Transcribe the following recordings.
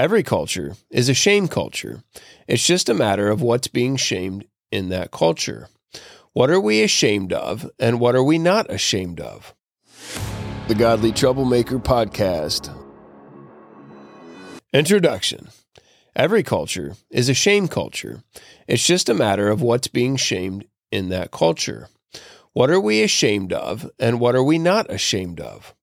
Every culture is a shame culture. It's just a matter of what's being shamed in that culture. What are we ashamed of, and what are we not ashamed of? The Godly Troublemaker Podcast. Introduction Every culture is a shame culture. It's just a matter of what's being shamed in that culture. What are we ashamed of, and what are we not ashamed of?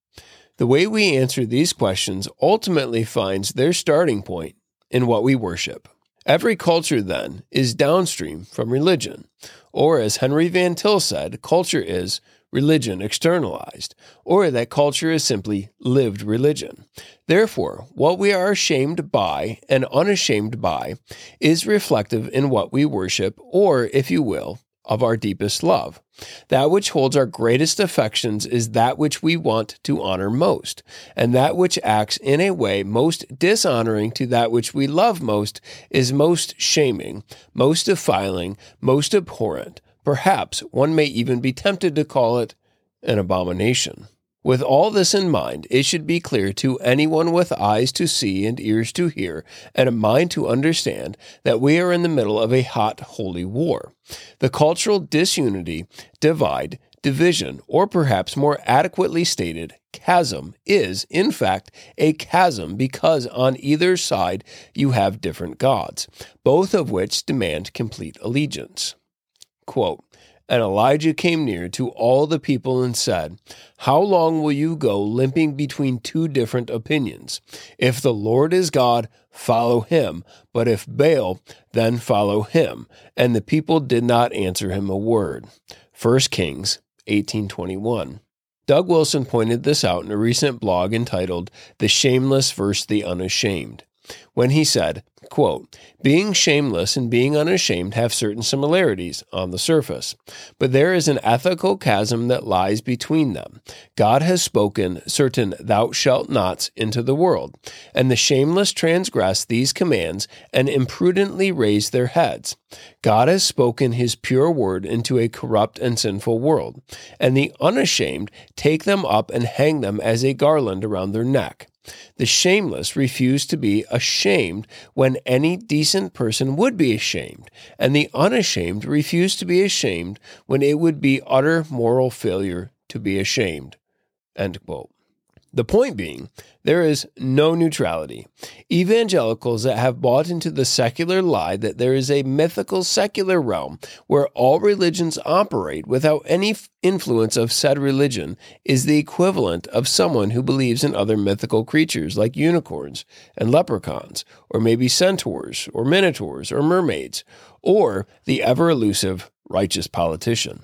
The way we answer these questions ultimately finds their starting point in what we worship. Every culture, then, is downstream from religion. Or, as Henry Van Til said, culture is religion externalized, or that culture is simply lived religion. Therefore, what we are ashamed by and unashamed by is reflective in what we worship, or, if you will, of our deepest love. That which holds our greatest affections is that which we want to honor most, and that which acts in a way most dishonoring to that which we love most is most shaming, most defiling, most abhorrent. Perhaps one may even be tempted to call it an abomination. With all this in mind, it should be clear to anyone with eyes to see and ears to hear and a mind to understand that we are in the middle of a hot holy war. The cultural disunity, divide, division, or perhaps more adequately stated, chasm, is, in fact, a chasm because on either side you have different gods, both of which demand complete allegiance. Quote, and Elijah came near to all the people and said, How long will you go limping between two different opinions? If the Lord is God, follow him, but if Baal, then follow him. And the people did not answer him a word. 1 Kings 1821. Doug Wilson pointed this out in a recent blog entitled The Shameless vs. the Unashamed when he said, quote, Being shameless and being unashamed have certain similarities on the surface, but there is an ethical chasm that lies between them. God has spoken certain thou shalt nots into the world, and the shameless transgress these commands and imprudently raise their heads. God has spoken his pure word into a corrupt and sinful world, and the unashamed take them up and hang them as a garland around their neck. The shameless refuse to be ashamed when any decent person would be ashamed, and the unashamed refuse to be ashamed when it would be utter moral failure to be ashamed. End quote. The point being, there is no neutrality. Evangelicals that have bought into the secular lie that there is a mythical secular realm where all religions operate without any influence of said religion is the equivalent of someone who believes in other mythical creatures like unicorns and leprechauns, or maybe centaurs, or minotaurs, or mermaids, or the ever elusive righteous politician.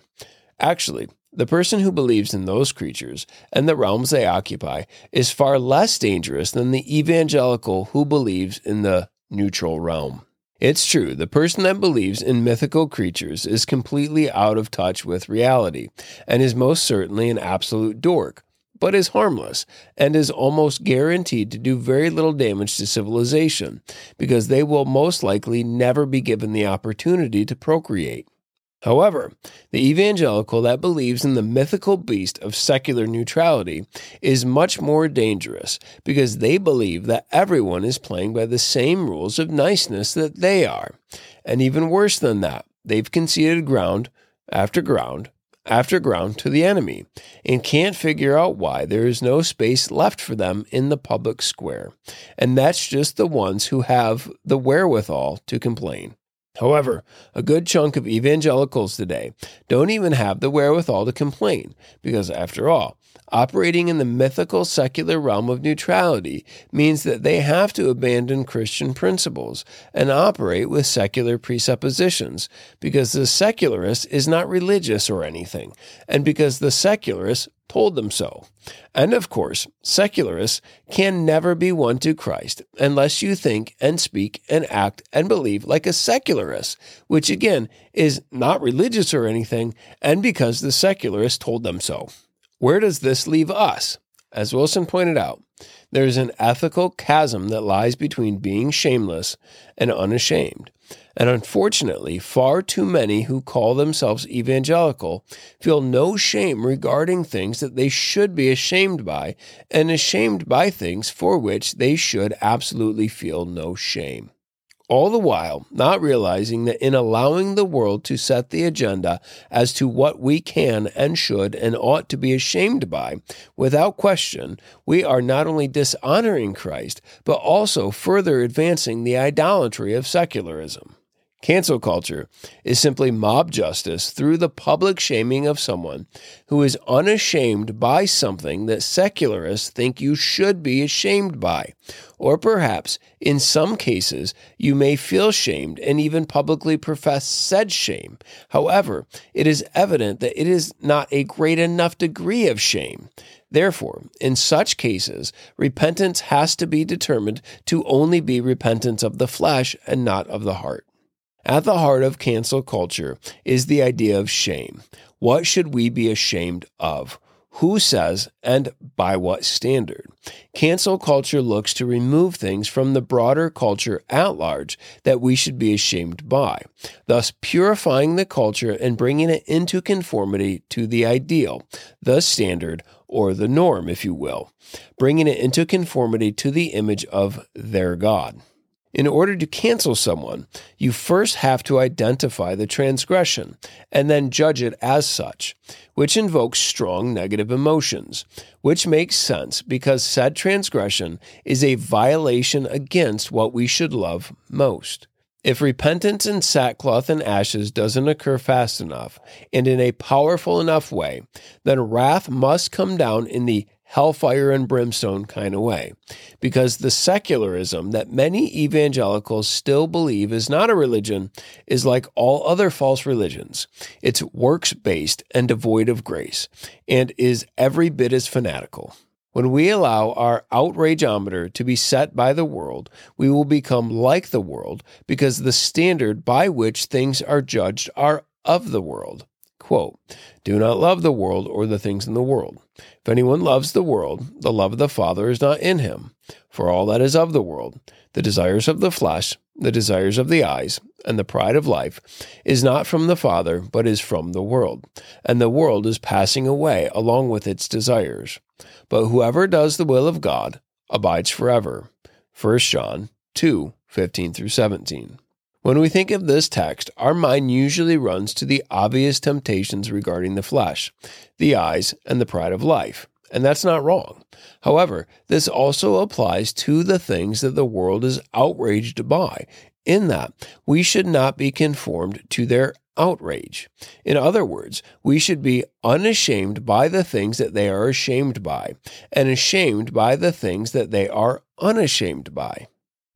Actually, the person who believes in those creatures and the realms they occupy is far less dangerous than the evangelical who believes in the neutral realm. It's true, the person that believes in mythical creatures is completely out of touch with reality and is most certainly an absolute dork, but is harmless and is almost guaranteed to do very little damage to civilization because they will most likely never be given the opportunity to procreate. However, the evangelical that believes in the mythical beast of secular neutrality is much more dangerous because they believe that everyone is playing by the same rules of niceness that they are. And even worse than that, they've conceded ground after ground after ground to the enemy and can't figure out why there is no space left for them in the public square. And that's just the ones who have the wherewithal to complain. However, a good chunk of evangelicals today don't even have the wherewithal to complain, because after all, operating in the mythical secular realm of neutrality means that they have to abandon Christian principles and operate with secular presuppositions, because the secularist is not religious or anything, and because the secularist told them so. And of course, secularists can never be won to Christ unless you think and speak and act and believe like a secularist, which again is not religious or anything, and because the secularist told them so. Where does this leave us? As Wilson pointed out, there is an ethical chasm that lies between being shameless and unashamed. And unfortunately, far too many who call themselves evangelical feel no shame regarding things that they should be ashamed by, and ashamed by things for which they should absolutely feel no shame all the while not realizing that in allowing the world to set the agenda as to what we can and should and ought to be ashamed by, without question, we are not only dishonoring Christ, but also further advancing the idolatry of secularism. Cancel culture is simply mob justice through the public shaming of someone who is unashamed by something that secularists think you should be ashamed by. Or perhaps, in some cases, you may feel shamed and even publicly profess said shame. However, it is evident that it is not a great enough degree of shame. Therefore, in such cases, repentance has to be determined to only be repentance of the flesh and not of the heart. At the heart of cancel culture is the idea of shame. What should we be ashamed of? Who says and by what standard? Cancel culture looks to remove things from the broader culture at large that we should be ashamed by, thus purifying the culture and bringing it into conformity to the ideal, the standard, or the norm, if you will, bringing it into conformity to the image of their God. In order to cancel someone, you first have to identify the transgression and then judge it as such, which invokes strong negative emotions, which makes sense because said transgression is a violation against what we should love most. If repentance in sackcloth and ashes doesn't occur fast enough and in a powerful enough way, then wrath must come down in the hellfire and brimstone kind of way. Because the secularism that many evangelicals still believe is not a religion is like all other false religions. It's works based and devoid of grace, and is every bit as fanatical. When we allow our outrageometer to be set by the world, we will become like the world because the standard by which things are judged are of the world. Quote, Do not love the world or the things in the world. If anyone loves the world, the love of the Father is not in him. For all that is of the world, the desires of the flesh, the desires of the eyes, and the pride of life, is not from the Father, but is from the world. And the world is passing away along with its desires. But whoever does the will of God abides forever. 1 John 2 15 through 17. When we think of this text, our mind usually runs to the obvious temptations regarding the flesh, the eyes, and the pride of life. And that's not wrong. However, this also applies to the things that the world is outraged by, in that we should not be conformed to their outrage. In other words, we should be unashamed by the things that they are ashamed by, and ashamed by the things that they are unashamed by.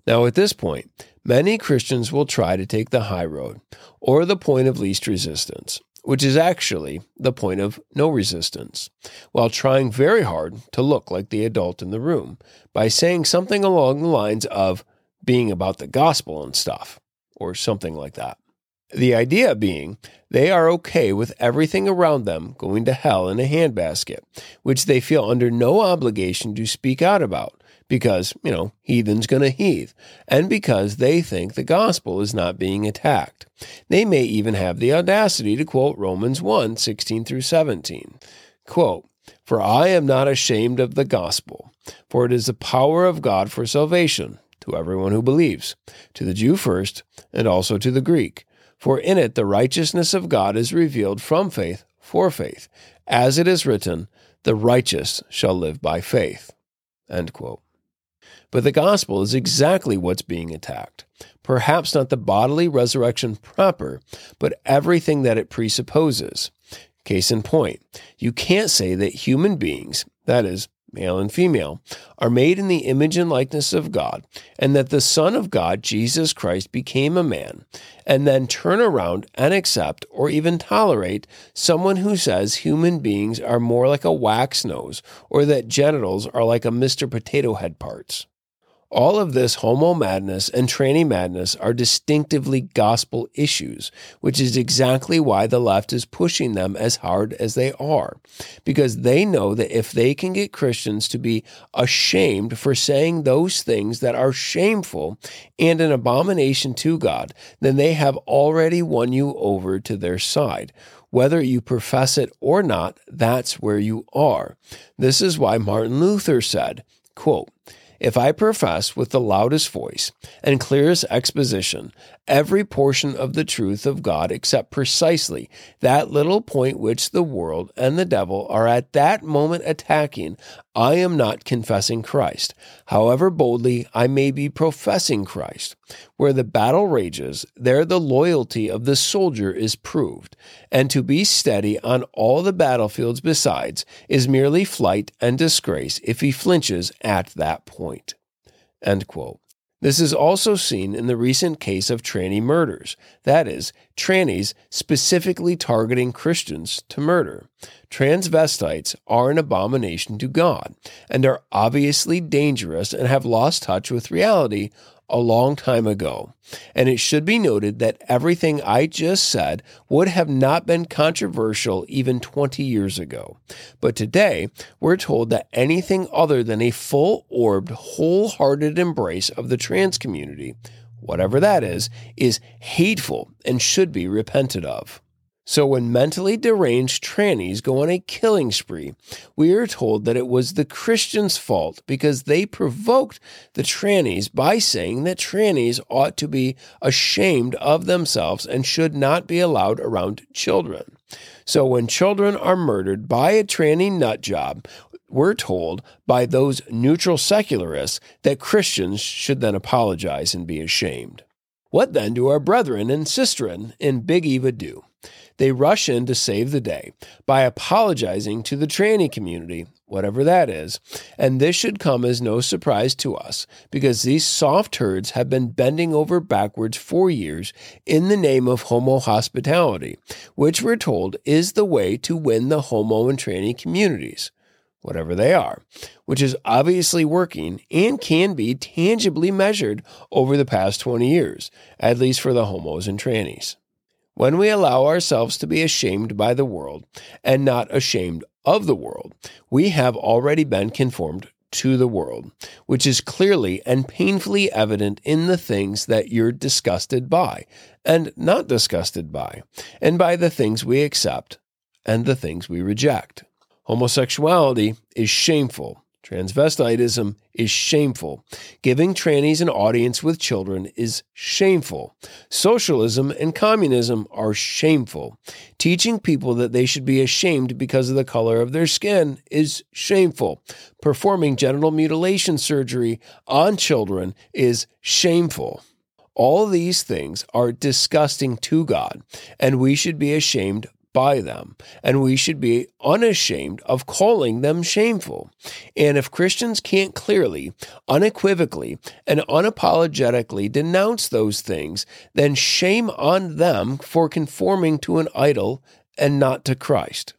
Now, at this point, many Christians will try to take the high road, or the point of least resistance, which is actually the point of no resistance, while trying very hard to look like the adult in the room by saying something along the lines of being about the gospel and stuff, or something like that. The idea being they are okay with everything around them going to hell in a handbasket, which they feel under no obligation to speak out about, because, you know, heathen's going to heathe, and because they think the gospel is not being attacked. They may even have the audacity to quote Romans 1 16 through 17. Quote, For I am not ashamed of the gospel, for it is the power of God for salvation to everyone who believes, to the Jew first, and also to the Greek. For in it the righteousness of God is revealed from faith for faith, as it is written, The righteous shall live by faith. End quote. But the gospel is exactly what's being attacked. Perhaps not the bodily resurrection proper, but everything that it presupposes. Case in point, you can't say that human beings, that is, male and female, are made in the image and likeness of God, and that the Son of God, Jesus Christ, became a man, and then turn around and accept or even tolerate someone who says human beings are more like a wax nose or that genitals are like a Mr. Potato Head parts. All of this homo madness and tranny madness are distinctively gospel issues, which is exactly why the left is pushing them as hard as they are. Because they know that if they can get Christians to be ashamed for saying those things that are shameful and an abomination to God, then they have already won you over to their side. Whether you profess it or not, that's where you are. This is why Martin Luther said, quote, if I profess with the loudest voice and clearest exposition every portion of the truth of God except precisely that little point which the world and the devil are at that moment attacking, I am not confessing Christ, however boldly I may be professing Christ. Where the battle rages, there the loyalty of the soldier is proved, and to be steady on all the battlefields besides is merely flight and disgrace if he flinches at that point. End quote. This is also seen in the recent case of tranny murders, that is, trannies specifically targeting Christians to murder. Transvestites are an abomination to God and are obviously dangerous and have lost touch with reality a long time ago. And it should be noted that everything I just said would have not been controversial even 20 years ago. But today, we're told that anything other than a full orbed, wholehearted embrace of the trans community, whatever that is, is hateful and should be repented of. So, when mentally deranged trannies go on a killing spree, we are told that it was the Christians' fault because they provoked the trannies by saying that trannies ought to be ashamed of themselves and should not be allowed around children. So, when children are murdered by a tranny nut job, we're told by those neutral secularists that Christians should then apologize and be ashamed. What then do our brethren and sistren in Big Eva do? They rush in to save the day by apologizing to the tranny community, whatever that is, and this should come as no surprise to us because these soft herds have been bending over backwards for years in the name of homo hospitality, which we're told is the way to win the homo and tranny communities whatever they are, which is obviously working and can be tangibly measured over the past 20 years, at least for the homos and trannies. When we allow ourselves to be ashamed by the world and not ashamed of the world, we have already been conformed to the world, which is clearly and painfully evident in the things that you're disgusted by and not disgusted by, and by the things we accept and the things we reject. Homosexuality is shameful Transvestitism is shameful. Giving trannies an audience with children is shameful. Socialism and communism are shameful. Teaching people that they should be ashamed because of the color of their skin is shameful. Performing genital mutilation surgery on children is shameful. All these things are disgusting to God, and we should be ashamed by them, and we should be unashamed of calling them shameful. And if Christians can't clearly, unequivocally, and unapologetically denounce those things, then shame on them for conforming to an idol and not to Christ.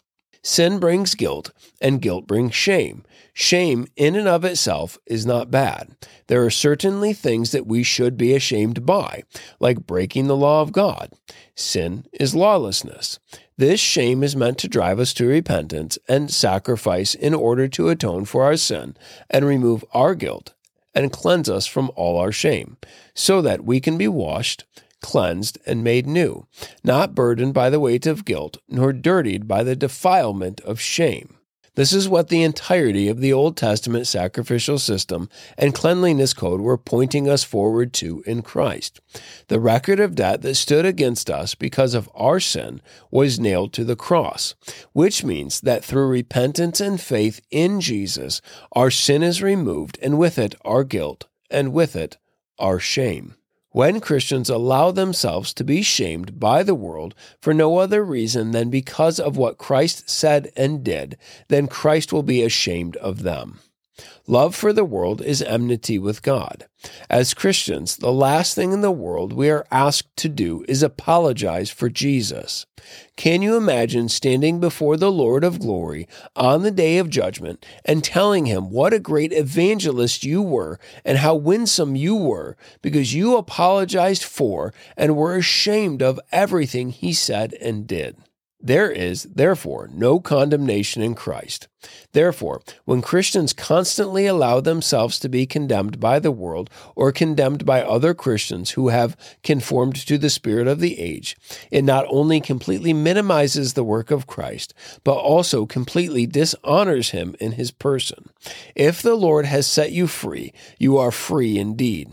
Sin brings guilt, and guilt brings shame. Shame, in and of itself, is not bad. There are certainly things that we should be ashamed by, like breaking the law of God. Sin is lawlessness. This shame is meant to drive us to repentance and sacrifice in order to atone for our sin and remove our guilt and cleanse us from all our shame, so that we can be washed, cleansed, and made new, not burdened by the weight of guilt, nor dirtied by the defilement of shame. This is what the entirety of the Old Testament sacrificial system and cleanliness code were pointing us forward to in Christ. The record of debt that stood against us because of our sin was nailed to the cross, which means that through repentance and faith in Jesus, our sin is removed, and with it our guilt, and with it our shame. When Christians allow themselves to be shamed by the world for no other reason than because of what Christ said and did, then Christ will be ashamed of them. Love for the world is enmity with God. As Christians, the last thing in the world we are asked to do is apologize for Jesus. Can you imagine standing before the Lord of glory on the day of judgment and telling him what a great evangelist you were and how winsome you were because you apologized for and were ashamed of everything he said and did? There is, therefore, no condemnation in Christ. Therefore, when Christians constantly allow themselves to be condemned by the world or condemned by other Christians who have conformed to the spirit of the age, it not only completely minimizes the work of Christ, but also completely dishonors him in his person. If the Lord has set you free, you are free indeed.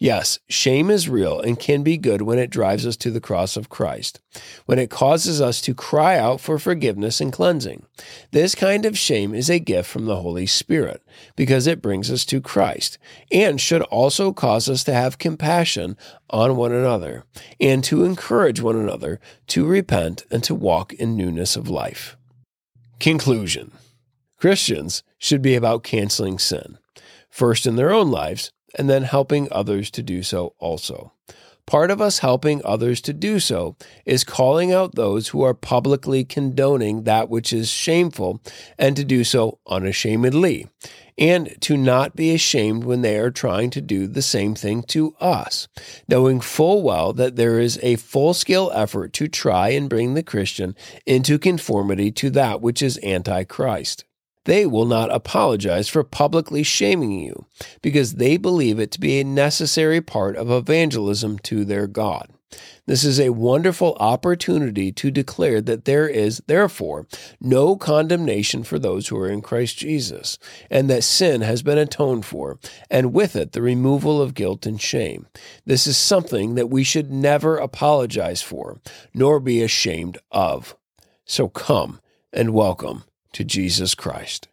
Yes, shame is real and can be good when it drives us to the cross of Christ, when it causes us to cry out for forgiveness and cleansing. This kind of shame is a gift from the Holy Spirit because it brings us to Christ and should also cause us to have compassion on one another and to encourage one another to repent and to walk in newness of life. Conclusion Christians should be about canceling sin, first in their own lives and then helping others to do so also. Part of us helping others to do so is calling out those who are publicly condoning that which is shameful and to do so unashamedly, and to not be ashamed when they are trying to do the same thing to us, knowing full well that there is a full scale effort to try and bring the Christian into conformity to that which is antichrist. They will not apologize for publicly shaming you because they believe it to be a necessary part of evangelism to their God. This is a wonderful opportunity to declare that there is, therefore, no condemnation for those who are in Christ Jesus, and that sin has been atoned for, and with it the removal of guilt and shame. This is something that we should never apologize for, nor be ashamed of. So come and welcome to Jesus Christ.